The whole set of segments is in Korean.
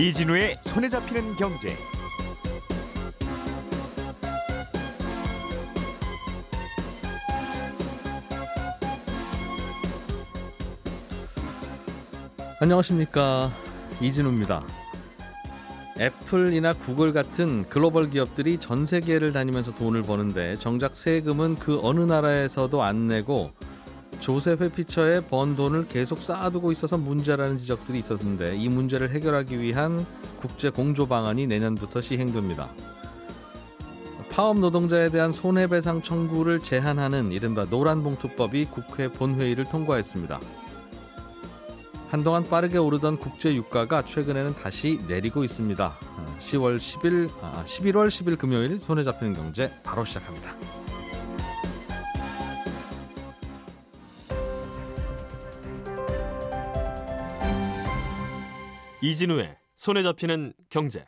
이진우의 손에 잡히는 경제. 안녕하십니까 이진우입니다. 애플이나 구글 같은 글로벌 기업들이 전 세계를 다니면서 돈을 버는데 정작 세금은 그 어느 나라에서도 안 내고 조셉 회피처에 번 돈을 계속 쌓아두고 있어서 문제라는 지적들이 있었는데 이 문제를 해결하기 위한 국제 공조 방안이 내년부터 시행됩니다. 파업 노동자에 대한 손해배상 청구를 제한하는 이른바 노란봉투법이 국회 본회의를 통과했습니다. 한동안 빠르게 오르던 국제 유가가 최근에는 다시 내리고 있습니다. 10월 10일, 아, 11월 10일 금요일 손에 잡히는 경제 바로 시작합니다. 이진우의 손에 잡히는 경제.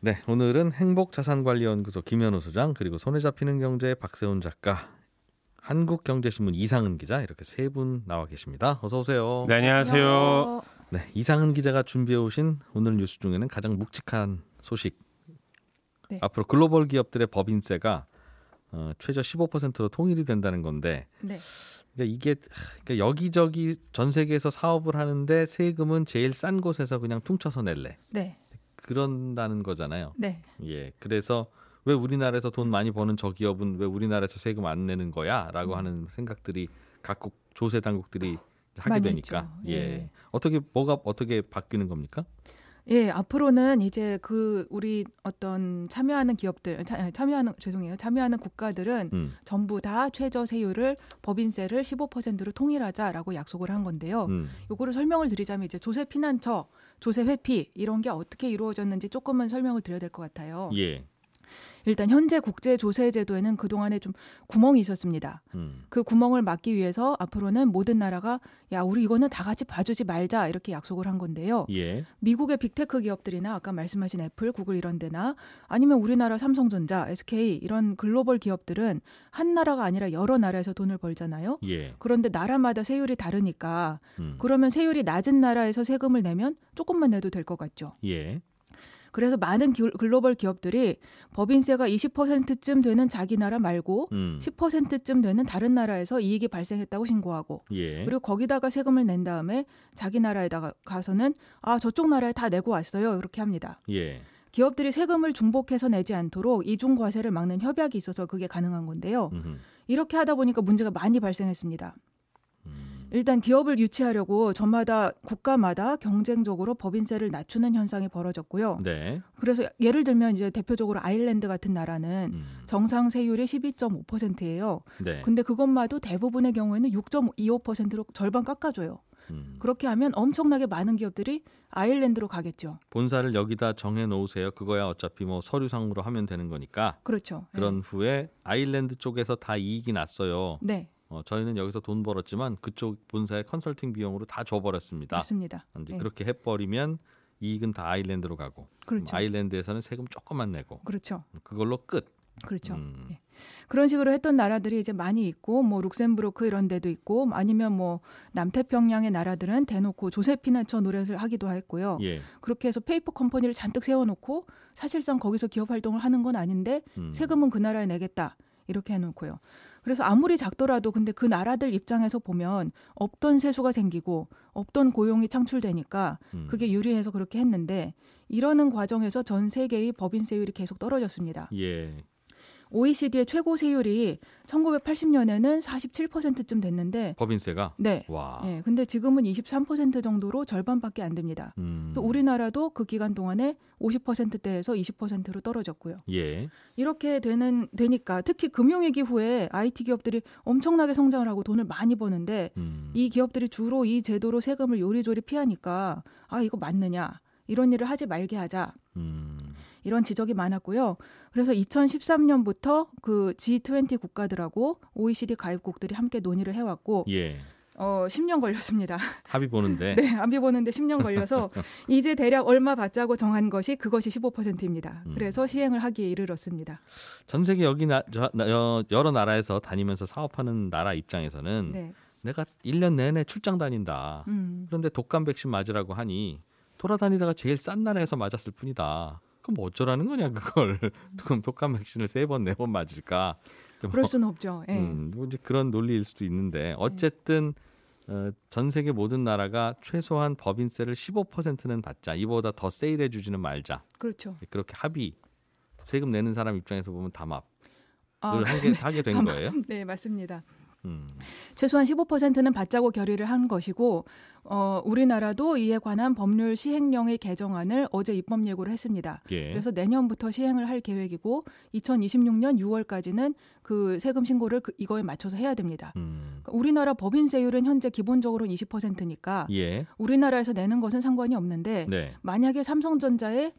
네, 오늘은 행복자산관리연구소 김현우 소장 그리고 손에 잡히는 경제 박세훈 작가, 한국경제신문 이상은 기자 이렇게 세 분 나와 계십니다. 어서 오세요. 네, 안녕하세요. 네, 이상은 기자가 준비해 오신 오늘 뉴스 중에는 가장 묵직한 소식. 네. 앞으로 글로벌 기업들의 법인세가 어, 최저 15%로 통일이 된다는 건데 네. 그러니까 이게 그러니까 여기저기 전 세계에서 사업을 하는데 세금은 제일 싼 곳에서 그냥 퉁쳐서 낼래. 네. 그런다는 거잖아요. 네. 예. 그래서 왜 우리나라에서 돈 많이 버는 저 기업은 왜 우리나라에서 세금 안 내는 거야?라고 하는 생각들이 각국 조세 당국들이 하게 되니까. 예. 예. 어떻게 뭐가 어떻게 바뀌는 겁니까? 예, 앞으로는 이제 그 우리 어떤 참여하는 기업들, 차- 참여하는 죄송해요. 참여하는 국가들은 음. 전부 다 최저 세율을 법인세를 15%로 통일하자라고 약속을 한 건데요. 음. 요거를 설명을 드리자면 이제 조세 피난처, 조세 회피 이런 게 어떻게 이루어졌는지 조금은 설명을 드려야 될 것 같아요. 예. 일단 현재 국제 조세 제도에는 그동안에 좀 구멍이 있었습니다. 음. 그 구멍을 막기 위해서 앞으로는 모든 나라가 야, 우리 이거는 다 같이 봐주지 말자 이렇게 약속을 한 건데요. 예. 미국의 빅테크 기업들이나 아까 말씀하신 애플, 구글 이런 데나 아니면 우리나라 삼성전자, SK 이런 글로벌 기업들은 한 나라가 아니라 여러 나라에서 돈을 벌잖아요. 예. 그런데 나라마다 세율이 다르니까 음. 그러면 세율이 낮은 나라에서 세금을 내면 조금만 내도 될 것 같죠. 예. 그래서 많은 기- 글로벌 기업들이 법인세가 20%쯤 되는 자기 나라 말고 음. 10%쯤 되는 다른 나라에서 이익이 발생했다고 신고하고 예. 그리고 거기다가 세금을 낸 다음에 자기 나라에다가 가서는 아 저쪽 나라에 다 내고 왔어요 이렇게 합니다. 예. 기업들이 세금을 중복해서 내지 않도록 이중 과세를 막는 협약이 있어서 그게 가능한 건데요. 음흠. 이렇게 하다 보니까 문제가 많이 발생했습니다. 음. 일단 기업을 유치하려고 저마다 국가마다 경쟁적으로 법인세를 낮추는 현상이 벌어졌고요. 네. 그래서 예를 들면 이제 대표적으로 아일랜드 같은 나라는 음. 정상 세율이 12.5%예요. 네. 근데 그것마도 대부분의 경우에는 6.25%로 절반 깎아줘요. 음. 그렇게 하면 엄청나게 많은 기업들이 아일랜드로 가겠죠. 본사를 여기다 정해 놓으세요. 그거야 어차피 뭐 서류상으로 하면 되는 거니까. 그렇죠. 그런 후에 아일랜드 쪽에서 다 이익이 났어요. 네, 어, 저희는 여기서 돈 벌었지만 그쪽 본사의 컨설팅 비용으로 다 줘버렸습니다. 맞습니다. 네. 그렇게 해버리면 이익은 다 아일랜드로 가고 그럼 그렇죠. 아일랜드에서는 세금 조금만 내고 그렇죠. 그걸로 끝. 그렇죠. 음. 예. 그런 식으로 했던 나라들이 이제 많이 있고 뭐 룩셈부르크 이런 데도 있고 아니면 뭐 남태평양의 나라들은 대놓고 조세 피난처 노릇을 하기도 했고요. 예. 그렇게 해서 페이퍼 컴퍼니를 잔뜩 세워놓고 사실상 거기서 기업 활동을 하는 건 아닌데 음. 세금은 그 나라에 내겠다 이렇게 해놓고요. 그래서 아무리 작더라도 근데 그 나라들 입장에서 보면 없던 세수가 생기고 없던 고용이 창출되니까 음. 그게 유리해서 그렇게 했는데 이러는 과정에서 전 세계의 법인세율이 계속 떨어졌습니다. 예. OECD의 최고 세율이 1980년에는 47%쯤 됐는데 법인세가 네. 와. 예, 근데 지금은 23% 정도로 절반밖에 안 됩니다. 음. 또 우리나라도 그 기간 동안에 50%대에서 20%로 떨어졌고요. 예. 이렇게 되는 되니까 특히 금융 위기 후에 IT 기업들이 엄청나게 성장을 하고 돈을 많이 버는데 음. 이 기업들이 주로 이 제도로 세금을 요리조리 피하니까 아 이거 맞느냐 이런 일을 하지 말게 하자 음. 이런 지적이 많았고요. 그래서 2013년부터 그 G20 국가들하고 OECD 가입국들이 함께 논의를 해왔고 예. 어 10년 걸렸습니다. 합의 보는데 네, 합의 보는데 10년 걸려서 이제 대략 얼마 받자고 정한 것이 그것이 15%입니다. 음. 그래서 시행을 하기에 이르렀습니다. 전 세계 여기 나, 저, 나- 여, 여러 나라에서 다니면서 사업하는 나라 입장에서는 네. 내가 1년 내내 출장 다닌다. 음. 그런데 독감 백신 맞으라고 하니 돌아다니다가 제일 싼 나라에서 맞았을 뿐이다. 그럼 뭐 어쩌라는 거냐 그걸 그럼 독감 백신을 세 번 네 번 맞을까? 좀 그럴 뭐, 수는 없죠. 예. 음, 뭐 이제 그런 논리일 수도 있는데 어쨌든 어, 전 세계 모든 나라가 최소한 법인세를 15%는 받자. 이보다 더 세일해 주지는 말자. 그렇죠. 그렇게 합의 세금 내는 사람 입장에서 보면 담합을 아, 하게, 하게 된 담합. 거예요. 네, 맞습니다. 음, 최소한 15%는 받자고 결의를 한 것이고 어, 우리나라도 이에 관한 법률 시행령의 개정안을 어제 입법 예고를 했습니다. 예. 그래서 내년부터 시행을 할 계획이고 2026년 6월까지는 그 세금 신고를 그 이거에 맞춰서 해야 됩니다. 음, 그러니까 우리나라 법인세율은 현재 기본적으로 20%니까 예. 우리나라에서 내는 것은 상관이 없는데 네. 만약에 삼성전자에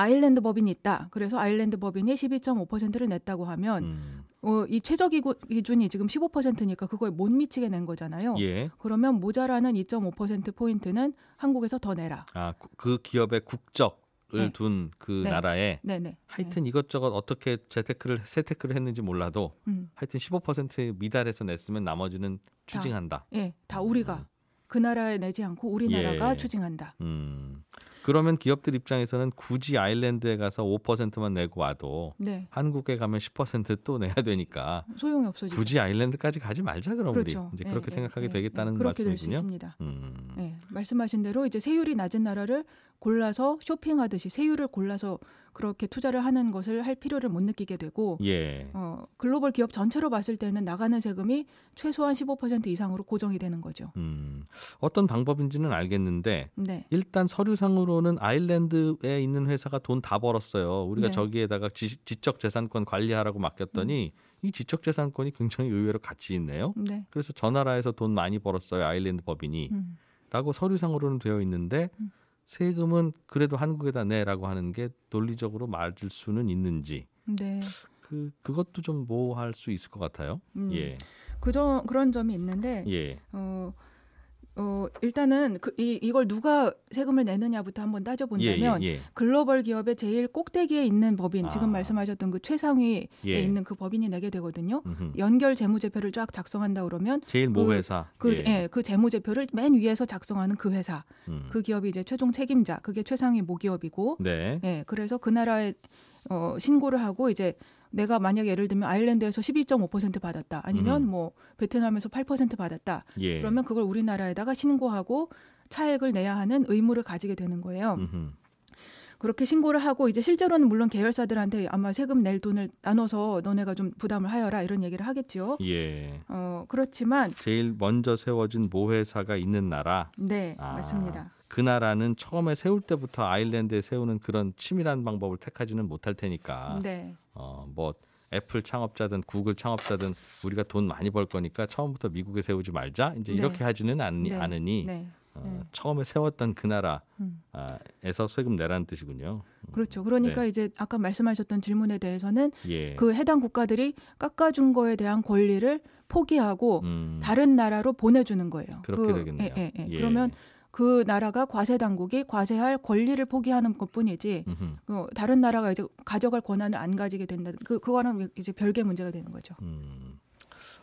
아일랜드 법인이 있다. 그래서 아일랜드 법인이 12.5%를 냈다고 하면 음, 어, 이 최저 기준이 지금 15%니까 그거에 못 미치게 낸 거잖아요. 예. 그러면 모자라는 2.5% 포인트는 한국에서 더 내라. 아, 구- 그 기업의 국적을 네. 둔그 네. 나라에 네네. 하여튼 이것저것 어떻게 재테크를 세테크를 했는지 몰라도 네. 음, 하여튼 15% 미달해서 냈으면 나머지는 추징한다. 예, 다 우리가 그 나라에 내지 않고 우리나라가 음. 예. 추징한다. 음. 그러면 기업들 입장에서는 굳이 아일랜드에 가서 5%만 내고 와도 네, 한국에 가면 10%또 내야 되니까 소용이 없어지죠. 굳이 아일랜드까지 가지 말자 그럼 그렇죠. 우리 이제 예, 그렇게 예, 생각하게 예, 되겠다는 예. 그렇게 될수 말씀이군요. 있습니다. 음. 예, 말씀하신 대로 이제 세율이 낮은 나라를 골라서 쇼핑하듯이 세율을 골라서 그렇게 투자를 하는 것을 할 필요를 못 느끼게 되고 예. 어, 글로벌 기업 전체로 봤을 때는 나가는 세금이 최소한 15% 이상으로 고정이 되는 거죠. 음. 어떤 방법인지는 알겠는데 네. 일단 서류상으로는 아일랜드에 있는 회사가 돈 다 벌었어요. 우리가 네. 저기에다가 지, 지적 재산권 관리하라고 맡겼더니 이 지적 재산권이 굉장히 의외로 가치 있네요. 네. 그래서 저 나라에서 돈 많이 벌었어요. 아일랜드 법인이. 음. 라고 서류상으로는 되어 있는데 음. 세금은 그래도 한국에다 내라고 하는 게 논리적으로 맞을 수는 있는지 네. 그 그것도 좀 모호할 수 있을 것 같아요. 음. 예. 그저 그런 점이 있는데 예. 어, 어 일단은 그, 이 이걸 누가 세금을 내느냐부터 한번 예, 따져본다면 예, 예. 글로벌 기업의 제일 꼭대기에 있는 법인 지금 아. 말씀하셨던 그 최상위에 예. 있는 그 법인이 내게 되거든요. 음흠. 연결 재무제표를 쫙 작성한다 그러면 제일 그- 모회사. 그, 예. 예, 그 재무제표를 맨 위에서 작성하는 그 회사, 음. 그 기업이 이제 최종 책임자, 그게 최상위 모기업이고, 네. 예, 그래서 그 나라에 어, 신고를 하고 이제 내가 만약에 예를 들면 아일랜드에서 12.5% 받았다, 아니면 음. 뭐 베트남에서 8% 받았다, 예. 그러면 그걸 우리나라에다가 신고하고 차액을 내야 하는 의무를 가지게 되는 거예요. 음흠. 그렇게 신고를 하고 이제 실제로는 물론 계열사들한테 아마 세금 낼 돈을 나눠서 너네가 좀 부담을 하여라 이런 얘기를 하겠죠. 예. 어, 그렇지만 제일 먼저 세워진 모회사가 있는 나라. 네, 아. 맞습니다. 그 나라는 처음에 세울 때부터 아일랜드에 세우는 그런 치밀한 방법을 택하지는 못할 테니까 네. 어뭐 애플 창업자든 구글 창업자든 우리가 돈 많이 벌 거니까 처음부터 미국에 세우지 말자 이제 네. 이렇게 하지는 않, 네. 않으니 네. 어, 네. 처음에 세웠던 그 나라에서 음. 세금 내라는 뜻이군요. 그렇죠. 그러니까 네. 이제 아까 말씀하셨던 질문에 대해서는 예. 그 해당 국가들이 깎아준 거에 대한 권리를 포기하고 음, 다른 나라로 보내주는 거예요. 그렇게 그, 되겠네요. 예, 예, 예. 예. 그러면 그 나라가 과세 당국이 과세할 권리를 포기하는 것뿐이지. 그 다른 나라가 이제 가져갈 권한을 안 가지게 된다. 그 그거는 이제 별개 문제가 되는 거죠. 음,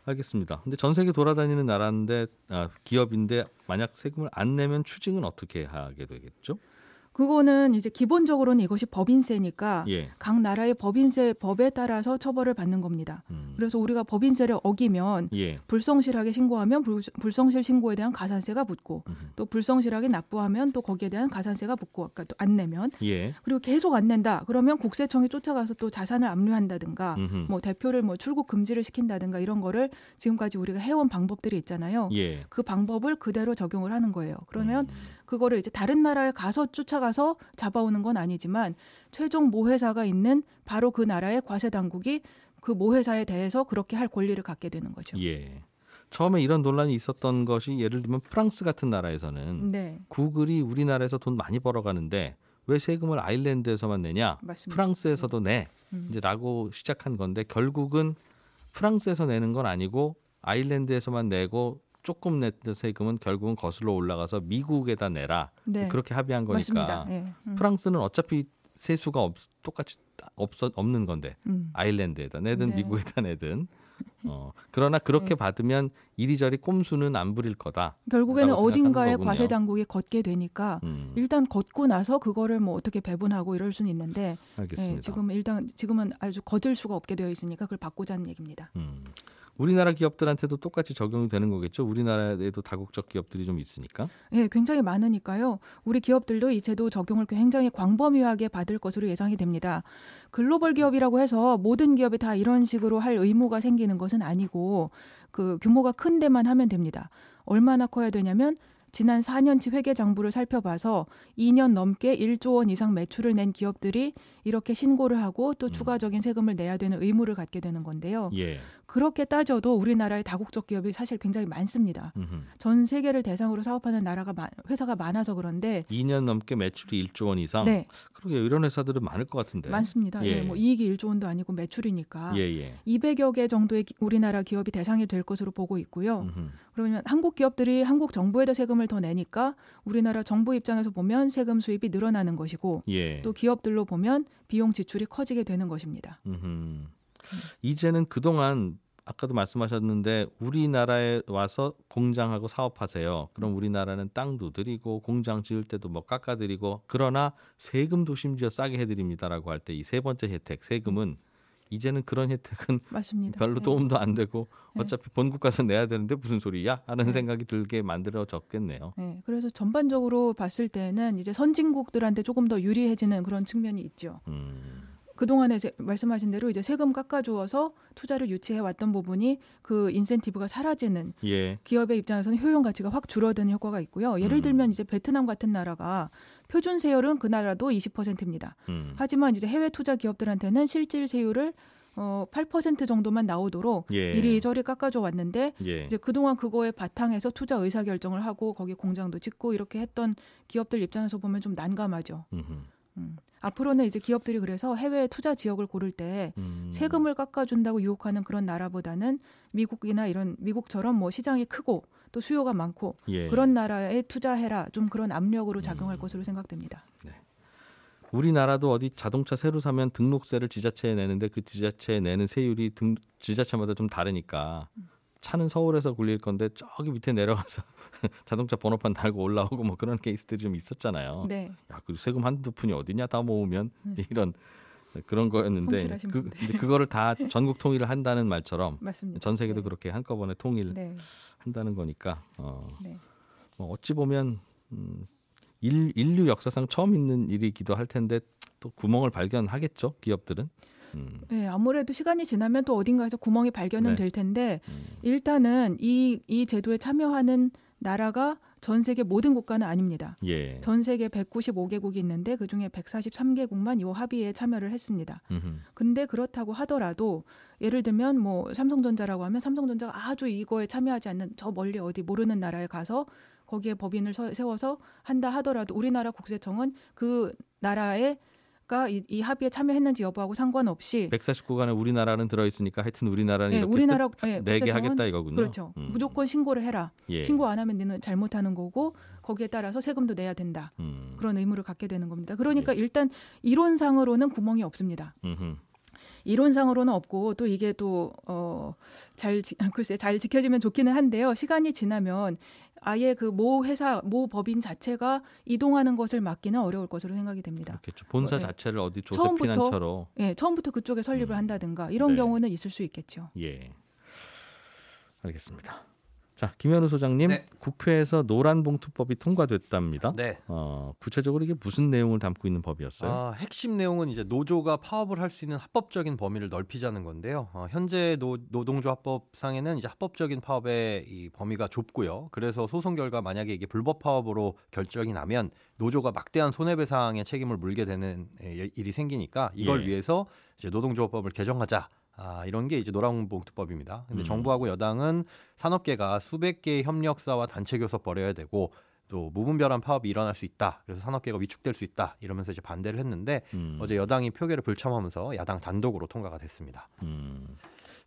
알겠습니다. 근데 전 세계 돌아다니는 나라인데 아, 기업인데 만약 세금을 안 내면 추징은 어떻게 하게 되겠죠? 그거는 이제 기본적으로는 이것이 법인세니까 예. 각 나라의 법인세 법에 따라서 처벌을 받는 겁니다. 음, 그래서 우리가 법인세를 어기면 예. 불성실하게 신고하면 불, 불성실 신고에 대한 가산세가 붙고 음흠. 또 불성실하게 납부하면 또 거기에 대한 가산세가 붙고 아까 또 안 내면 예. 그리고 계속 안 낸다 그러면 국세청이 쫓아가서 또 자산을 압류한다든가 음흠. 뭐 대표를 뭐 출국 금지를 시킨다든가 이런 거를 지금까지 우리가 해온 방법들이 있잖아요. 예. 그 방법을 그대로 적용을 하는 거예요. 그러면 음, 그거를 이제 다른 나라에 가서 쫓아가서 잡아오는 건 아니지만 최종 모회사가 있는 바로 그 나라의 과세 당국이 그 모회사에 대해서 그렇게 할 권리를 갖게 되는 거죠. 예. 처음에 이런 논란이 있었던 것이 예를 들면 프랑스 같은 나라에서는 네, 구글이 우리나라에서 돈 많이 벌어가는데 왜 세금을 아일랜드에서만 내냐? 맞습니다. 프랑스에서도 내. 음. 이제라고 시작한 건데 결국은 프랑스에서 내는 건 아니고 아일랜드에서만 내고 조금 냈던 세금은 결국은 거슬러 올라가서 미국에다 내라. 네, 그렇게 합의한 거니까. 예. 음. 프랑스는 어차피 세수가 없, 똑같이 없 없는 건데 음. 아일랜드에다 내든 네. 미국에다 내든 어, 그러나 그렇게 네. 받으면 이리저리 꼼수는 안 부릴 거다. 결국에는 어딘가에. 과세 당국이 걷게 되니까 음, 일단 걷고 나서 그거를 뭐 어떻게 배분하고 이럴 수는 있는데 알겠습니다. 예, 지금 일단 지금은 아주 거들 수가 없게 되어 있으니까 그걸 바꾸자는 얘기입니다. 음. 우리나라 기업들한테도 똑같이 적용이 되는 거겠죠. 우리나라에도 다국적 기업들이 좀 있으니까. 예, 굉장히 많으니까요. 우리 기업들도 이 제도 적용을 굉장히 광범위하게 받을 것으로 예상이 됩니다. 글로벌 기업이라고 해서 모든 기업이 다 이런 식으로 할 의무가 생기는 것은 아니고 그 규모가 큰 데만 하면 됩니다. 얼마나 커야 되냐면 지난 4년치 회계 장부를 살펴봐서 2년 넘게 1조 원 이상 매출을 낸 기업들이 이렇게 신고를 하고 또 음. 추가적인 세금을 내야 되는 의무를 갖게 되는 건데요. 예. 그렇게 따져도 우리나라의 다국적 기업이 사실 굉장히 많습니다. 음흠. 전 세계를 대상으로 사업하는 나라가 많- 회사가 많아서 그런데 2년 넘게 매출이 1조 원 이상. 네 그러게 이런 회사들은 많을 것 같은데. 많습니다. 예. 예. 뭐 이익이 1조 원도 아니고 매출이니까 예, 예. 200여 개 정도의 기- 우리나라 기업이 대상이 될 것으로 보고 있고요. 음흠. 그러면 한국 기업들이 한국 정부에다 세금을 더 내니까 우리나라 정부 입장에서 보면 세금 수입이 늘어나는 것이고 예. 또 기업들로 보면 비용 지출이 커지게 되는 것입니다. 음흠. 이제는 그동안 아까도 말씀하셨는데 우리나라에 와서 공장하고 사업하세요. 그럼 우리나라는 땅도 드리고 공장 지을 때도 뭐 깎아드리고 그러나 세금도 심지어 싸게 해드립니다라고 할 때 이 세 번째 혜택 세금은 이제는 그런 혜택은 맞습니다. 별로 예. 도움도 안 되고 네. 어차피 본국 가서 내야 되는데 무슨 소리야 하는 네. 생각이 들게 만들어졌겠네요. 네, 그래서 전반적으로 봤을 때는 이제 선진국들한테 조금 더 유리해지는 그런 측면이 있죠. 음, 그동안에 세- 말씀하신 대로 이제 세금 깎아주어서 투자를 유치해 왔던 부분이 그 인센티브가 사라지는 예, 기업의 입장에서는 효용 가치가 확 줄어드는 효과가 있고요. 예를 음. 들면 이제 베트남 같은 나라가 표준 세율은 그 나라도 20%입니다. 음, 하지만 이제 해외 투자 기업들한테는 실질 세율을 어, 8% 정도만 나오도록 예, 이리저리 깎아줘 왔는데 예, 이제 그동안 그거에 바탕에서 투자 의사 결정을 하고 거기 공장도 짓고 이렇게 했던 기업들 입장에서 보면 좀 난감하죠. 음흠, 음. 앞으로는 이제 기업들이 그래서 해외 투자 지역을 고를 때 음, 세금을 깎아준다고 유혹하는 그런 나라보다는 미국이나 이런 미국처럼 뭐 시장이 크고 또 수요가 많고 예. 그런 나라에 투자해라 좀 그런 압력으로 작용할 음. 것으로 생각됩니다. 우리나라도 어디 자동차 새로 사면 등록세를 지자체에 내는데 그 지자체에 내는 세율이 등, 지자체마다 좀 다르니까 차는 서울에서 굴릴 건데 저기 밑에 내려가서 자동차 번호판 달고 올라오고 뭐 그런 케이스들이 좀 있었잖아요. 네, 야, 그 세금 한두 푼이 어디냐 다 모으면 네. 이런 그런 거였는데 그. 이제 그거를 다 전국 통일을 한다는 말처럼 맞습니다. 전 세계도 네. 그렇게 한꺼번에 통일한다는 네, 거니까 어, 네. 뭐 어찌 보면 음, 일, 인류 역사상 처음 있는 일이기도 할 텐데 또 구멍을 발견하겠죠 기업들은. 음, 네, 아무래도 시간이 지나면 또 어딘가에서 구멍이 발견은 네. 될 텐데 음, 일단은 이, 이 제도에 참여하는 나라가 전 세계 모든 국가는 아닙니다. 예. 전 세계 195개국이 있는데 그 중에 143개국만 이 합의에 참여를 했습니다. 음흠. 근데 그렇다고 하더라도 예를 들면 뭐 삼성전자라고 하면 삼성전자가 아주 이거에 참여하지 않는 저 멀리 어디 모르는 나라에 가서 거기에 법인을 서- 세워서 한다 하더라도 우리나라 국세청은 그 나라 에 이, 이 합의에 참여했는지 여부하고 상관없이 149간에 우리나라는 들어 있으니까 하여튼 우리나라는 네, 이렇게 우리나라 뜻 예, 내게 국세청은 하겠다 이거군요. 그렇죠. 음, 무조건 신고를 해라. 예. 신고 안 하면 너는 잘못하는 거고 거기에 따라서 세금도 내야 된다. 음, 그런 의무를 갖게 되는 겁니다. 그러니까 일단 이론상으로는 구멍이 없습니다. 음흠. 이론상으로는 없고 또 이게 또어잘 글쎄 잘 지켜지면 좋기는 한데요. 시간이 지나면 아예 그 모 회사 모 법인 자체가 이동하는 것을 막기는 어려울 것으로 생각이 됩니다. 그렇겠죠. 본사 어, 네. 자체를 어디 조세피난처로 예, 처음부터 그쪽에 설립을 음. 한다든가 이런 네. 경우는 있을 수 있겠죠. 예. 알겠습니다. 자, 김현우 소장님, 네. 국회에서 노란 봉투법이 통과됐답니다. 네. 어, 구체적으로 이게 무슨 내용을 담고 있는 법이었어요? 아, 핵심 내용은 이제 노조가 파업을 할 수 있는 합법적인 범위를 넓히자는 건데요. 어, 현재 노, 노동조합법상에는 이제 합법적인 파업의 이 범위가 좁고요. 그래서 소송 결과 만약에 이게 불법 파업으로 결정이 나면 노조가 막대한 손해배상의 책임을 물게 되는 예, 일이 생기니까 이걸 예. 위해서 이제 노동조합법을 개정하자. 아, 이런 게 이제 노란봉투법입니다. 근데 음. 정부하고 여당은 산업계가 수백 개의 협력사와 단체 교섭 벌여야 되고 또 무분별한 파업이 일어날 수 있다. 그래서 산업계가 위축될 수 있다. 이러면서 이제 반대를 했는데 음, 어제 여당이 표결을 불참하면서 야당 단독으로 통과가 됐습니다. 음,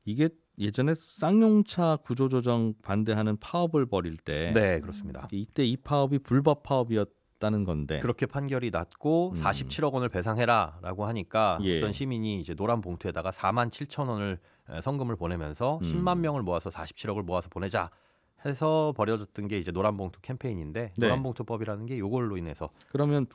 이게 예전에 쌍용차 구조조정 반대하는 파업을 벌일 때 네, 그렇습니다. 이때 이 파업이 불법 파업이었 다는 건데 그렇게 판결이 났고 음. 47억 원을 배상해라라고 하니까 예. 어떤 시민이 이제 노란 봉투에다가 4만 7천 원을 에, 성금을 보내면서 음. 10만 명을 모아서 47억을 모아서 보내자 해서 벌여졌던 게 이제 노란 봉투 캠페인인데 네. 노란 봉투법이라는 게 요걸로 인해서 그러면.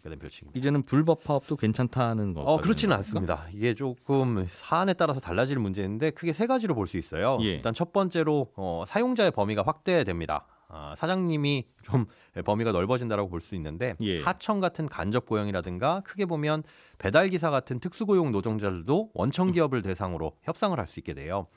이제는 불법 파업도 괜찮다는 거. 어 그렇지는 않습니다. 이게 조금 사안에 따라서 달라질 문제인데 크게 세 가지로 볼 수 있어요. 예. 일단 첫 번째로 어, 사용자의 범위가 확대됩니다. 아, 사장님이 좀 범위가 넓어진다라고 볼 수 있는데 예. 하청 같은 간접 고용이라든가 크게 보면 배달 기사 같은 특수고용 노동자들도 원청 기업을 대상으로 협상을 할 수 있게 돼요.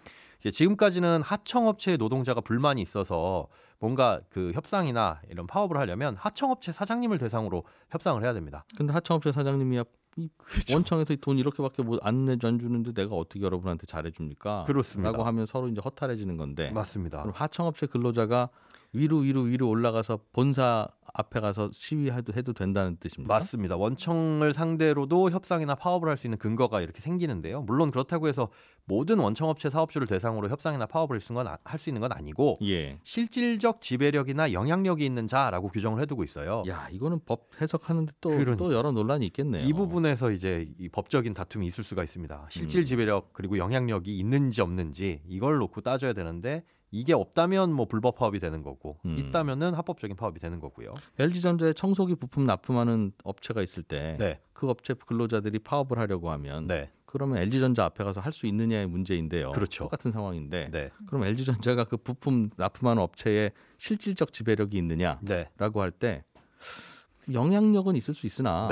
이제 지금까지는 하청업체의 노동자가 불만이 있어서 뭔가 그 협상이나 이런 파업을 하려면 하청업체 사장님을 대상으로 협상을 해야 됩니다. 근데 하청업체 사장님이 이 원청에서 돈 이렇게밖에 못안 내줘 안 주는데 내가 어떻게 여러분한테 잘해줍니까? 그렇습니다. 라고 하면 서로 이제 허탈해지는 건데 맞습니다. 그럼 하청업체 근로자가 위로 위로 위로 올라가서 본사 앞에 가서 시위해도 해도 된다는 뜻입니까? 맞습니다. 원청을 상대로도 협상이나 파업을 할 수 있는 근거가 이렇게 생기는데요. 물론 그렇다고 해서 모든 원청업체 사업주를 대상으로 협상이나 파업을 할수 있는 건 아니고 예. 실질적 지배력이나 영향력이 있는 자라고 규정을 해두고 있어요. 야 이거는 법 해석하는데 또또 그러니까. 여러 논란이 있겠네요. 이 부분에서 이제 이 법적인 다툼이 있을 수가 있습니다. 실질 음. 지배력 그리고 영향력이 있는지 없는지 이걸 놓고 따져야 되는데 이게 없다면 뭐 불법 파업이 되는 거고 음. 있다면은 합법적인 파업이 되는 거고요. LG전자에 청소기 부품 납품하는 업체가 있을 때그 네, 업체 근로자들이 파업을 하려고 하면 네, 그러면 LG전자 앞에 가서 할 수 있느냐의 문제인데요. 그렇죠. 똑같은 상황인데 네, 그럼 LG전자가 그 부품 납품하는 업체에 실질적 지배력이 있느냐라고 네. 할때 영향력은 있을 수 있으나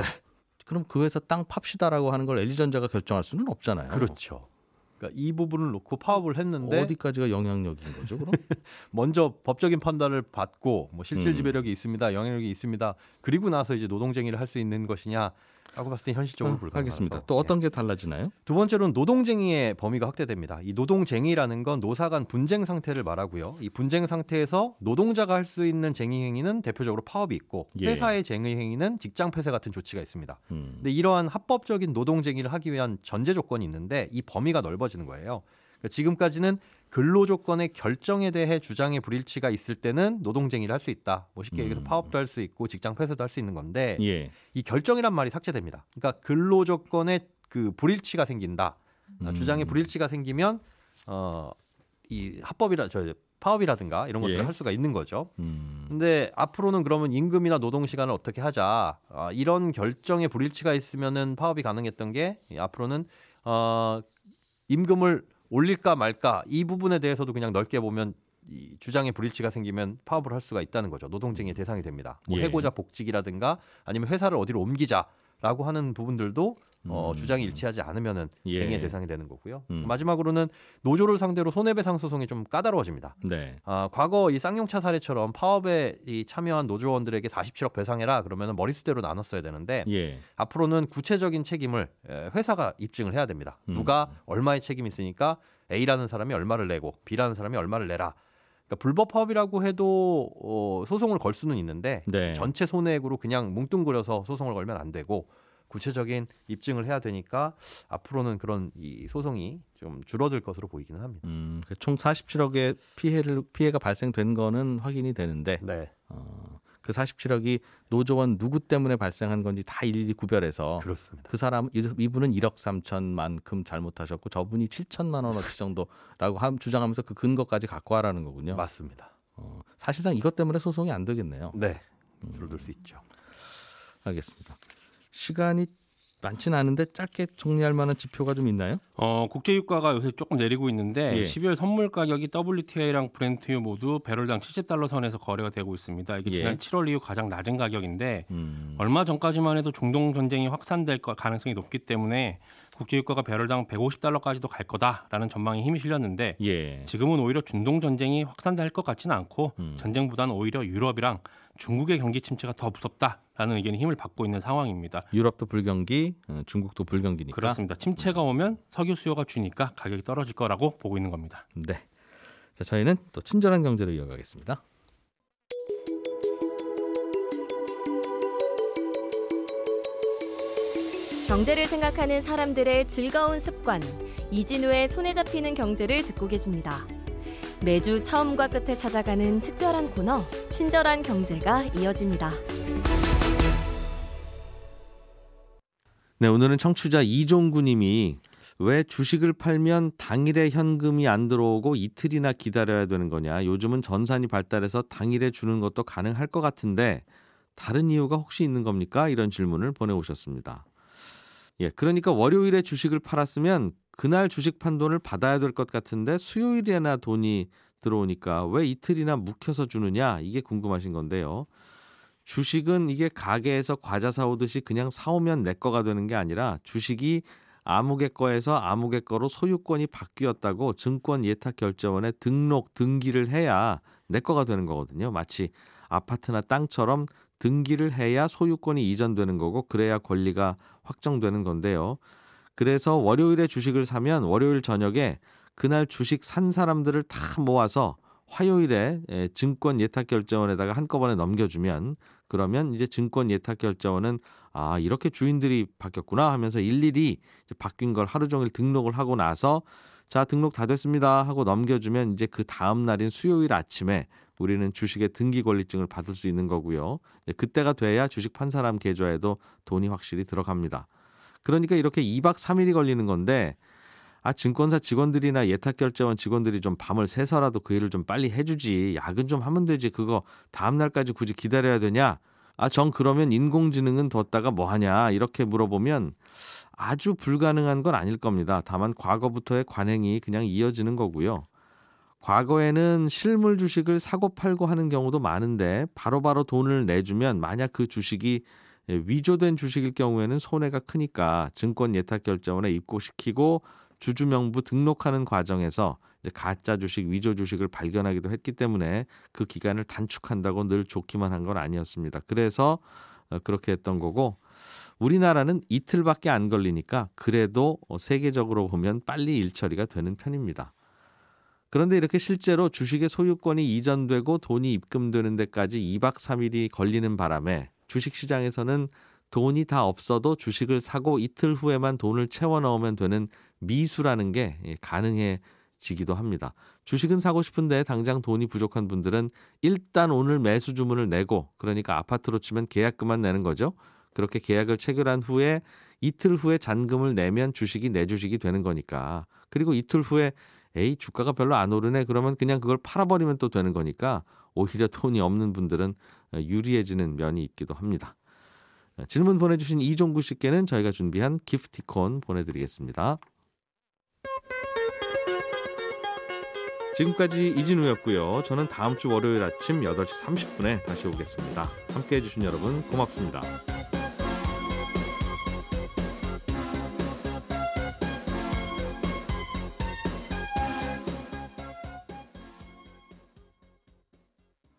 그럼 그 회사 땅 팝시다라고 하는 걸 LG전자가 결정할 수는 없잖아요. 그렇죠. 그러니까 이 부분을 놓고 파업을 했는데 어디까지가 영향력인 거죠? 그럼 먼저 법적인 판단을 받고 뭐 실질 음. 지배력이 있습니다, 영향력이 있습니다. 그리고 나서 이제 노동쟁의를 할 수 있는 것이냐 라고 봤을 때 현실적으로 어, 불가능하다. 알겠습니다. 또 어떤 게 달라지나요? 두 번째로는 노동쟁의의 범위가 확대됩니다. 이 노동쟁의라는 건 노사 간 분쟁 상태를 말하고요. 이 분쟁 상태에서 노동자가 할 수 있는 쟁의 행위는 대표적으로 파업이 있고 예. 회사의 쟁의 행위는 직장 폐쇄 같은 조치가 있습니다. 음. 근데 이러한 합법적인 노동쟁의를 하기 위한 전제 조건이 있는데 이 범위가 넓어지는 거예요. 그러니까 지금까지는 근로 조건의 결정에 대해 주장의 불일치가 있을 때는 노동쟁의를 할 수 있다. 뭐 쉽게 얘기해서 음. 파업도 할 수 있고 직장 폐쇄도 할 수 있는 건데 예. 이 결정이란 말이 삭제됩니다. 그러니까 근로 조건에 그 불일치가 생긴다. 어, 음. 주장에 불일치가 생기면 어 이 합법이라 저 파업이라든가 이런 것들을 예. 할 수가 있는 거죠. 음. 근데 앞으로는 그러면 임금이나 노동 시간을 어떻게 하자 아, 이런 결정에 불일치가 있으면은 파업이 가능했던 게이 앞으로는 어 임금을 올릴까 말까 이 부분에 대해서도 그냥 넓게 보면 이 주장에 불일치가 생기면 파업을 할 수가 있다는 거죠. 노동쟁의 대상이 됩니다. 뭐 예. 해고자 복직이라든가 아니면 회사를 어디로 옮기자라고 하는 부분들도 어, 음. 주장이 일치하지 않으면은 예. 쟁의 대상이 되는 거고요. 음. 마지막으로는 노조를 상대로 손해배상 소송이 좀 까다로워집니다. 네. 아, 과거 이 쌍용차 사례처럼 파업에 이 참여한 노조원들에게 47억 배상해라 그러면 머리수대로 나눴어야 되는데 예. 앞으로는 구체적인 책임을 에, 회사가 입증을 해야 됩니다. 음. 누가 얼마의 책임이 있으니까 A라는 사람이 얼마를 내고 B라는 사람이 얼마를 내라. 그러니까 불법 파업이라고 해도 어, 소송을 걸 수는 있는데 네. 전체 손해액으로 그냥 뭉뚱그려서 소송을 걸면 안 되고 구체적인 입증을 해야 되니까 앞으로는 그런 이 소송이 좀 줄어들 것으로 보이기는 합니다. 음, 그총 47억의 피해를 피해가 발생된 거는 확인이 되는데 네, 어, 그 47억이 노조원 누구 때문에 발생한 건지 다 일일이 구별해서 그렇습니다. 그 사람 이- 이분은 1억 3천만큼 잘못하셨고 저분이 7천만 원어치 정도라고 함- 주장하면서 그 근거까지 갖고 와라는 거군요. 맞습니다. 어, 사실상 이것 때문에 소송이 안 되겠네요. 네, 줄어들 수 있죠. 알겠습니다. 시간이 많지는 않은데 짧게 정리할 만한 지표가 좀 있나요? 어, 국제유가가 요새 조금 내리고 있는데 예. 12월 선물 가격이 WTI랑 브렌트유 모두 배럴당 70달러 선에서 거래가 되고 있습니다. 이게 예. 지난 7월 이후 가장 낮은 가격인데 음, 얼마 전까지만 해도 중동 전쟁이 확산될 거- 가능성이 높기 때문에 국제유가가 배럴당 150달러까지도 갈 거다라는 전망에 힘이 실렸는데 예. 지금은 오히려 중동 전쟁이 확산될 것 같지는 않고 음. 전쟁보다는 오히려 유럽이랑 중국의 경기 침체가 더 무섭다라는 의견이 힘을 받고 있는 상황입니다. 유럽도 불경기, 어, 중국도 불경기니까. 그렇습니다. 침체가 오면 석유 수요가 주니까 가격이 떨어질 거라고 보고 있는 겁니다. 네. 자, 저희는 또 친절한 경제로 이어가겠습니다. 경제를 생각하는 사람들의 즐거운 습관 이진우의 손에 잡히는 경제를 듣고 계십니다. 매주 처음과 끝에 찾아가는 특별한 코너 친절한 경제가 이어집니다. 네, 오늘은 청취자 이종구 님이 왜 주식을 팔면 당일에 현금이 안 들어오고 이틀이나 기다려야 되는 거냐? 요즘은 전산이 발달해서 당일에 주는 것도 가능할 것 같은데 다른 이유가 혹시 있는 겁니까? 이런 질문을 보내오셨습니다. 예, 그러니까 월요일에 주식을 팔았으면 그날 주식 판돈을 받아야 될 것 같은데 수요일에나 돈이 들어오니까 왜 이틀이나 묵혀서 주느냐? 이게 궁금하신 건데요. 주식은 이게 가게에서 과자 사오듯이 그냥 사오면 내 거가 되는 게 아니라 주식이 아무개 거에서 아무개 거로 소유권이 바뀌었다고 증권 예탁 결제원에 등록 등기를 해야 내 거가 되는 거거든요. 마치 아파트나 땅처럼 등기를 해야 소유권이 이전되는 거고 그래야 권리가 확정되는 건데요. 그래서 월요일에 주식을 사면 월요일 저녁에 그날 주식 산 사람들을 다 모아서 화요일에 예, 증권 예탁 결제원에다가 한꺼번에 넘겨주면 그러면 이제 증권 예탁 결제원은 아 이렇게 주인들이 바뀌었구나 하면서 일일이 바뀐 걸 하루 종일 등록을 하고 나서 자 등록 다 됐습니다 하고 넘겨주면 이제 그 다음 날인 수요일 아침에 우리는 주식의 등기 권리증을 받을 수 있는 거고요. 그때가 돼야 주식 판 사람 계좌에도 돈이 확실히 들어갑니다. 그러니까 이렇게 2박 3일이 걸리는 건데 아 증권사 직원들이나 예탁결제원 직원들이 좀 밤을 새서라도 그 일을 좀 빨리 해주지 야근 좀 하면 되지 그거 다음 날까지 굳이 기다려야 되냐? 아정 그러면 인공지능은 뒀다가 뭐 하냐? 이렇게 물어보면 아주 불가능한 건 아닐 겁니다. 다만 과거부터의 관행이 그냥 이어지는 거고요. 과거에는 실물 주식을 사고 팔고 하는 경우도 많은데 바로바로 바로 돈을 내주면 만약 그 주식이 위조된 주식일 경우에는 손해가 크니까 증권 예탁 결제원에 입고시키고 주주 명부 등록하는 과정에서 가짜 주식, 위조 주식을 발견하기도 했기 때문에 그 기간을 단축한다고 늘 좋기만 한 건 아니었습니다. 그래서 어, 그렇게 했던 거고 우리나라는 이틀밖에 안 걸리니까 그래도 세계적으로 보면 빨리 일 처리가 되는 편입니다. 그런데 이렇게 실제로 주식의 소유권이 이전되고 돈이 입금되는 데까지 2박 3일이 걸리는 바람에 주식 시장에서는 돈이 다 없어도 주식을 사고 이틀 후에만 돈을 채워 넣으면 되는 미수라는 게 예, 가능해지기도 합니다. 주식은 사고 싶은데 당장 돈이 부족한 분들은 일단 오늘 매수 주문을 내고 그러니까 아파트로 치면 계약금만 내는 거죠. 그렇게 계약을 체결한 후에 이틀 후에 잔금을 내면 주식이 내 주식이 되는 거니까. 그리고 이틀 후에 에이 주가가 별로 안 오르네 그러면 그냥 그걸 팔아버리면 또 되는 거니까 오히려 돈이 없는 분들은 어, 유리해지는 면이 있기도 합니다. 어, 질문 보내주신 이종구 씨께는 저희가 준비한 기프티콘 보내드리겠습니다. 지금까지 이진우였고요. 저는 다음 주 월요일 아침 8시 30분에 다시 오겠습니다. 함께 해주신 여러분 고맙습니다.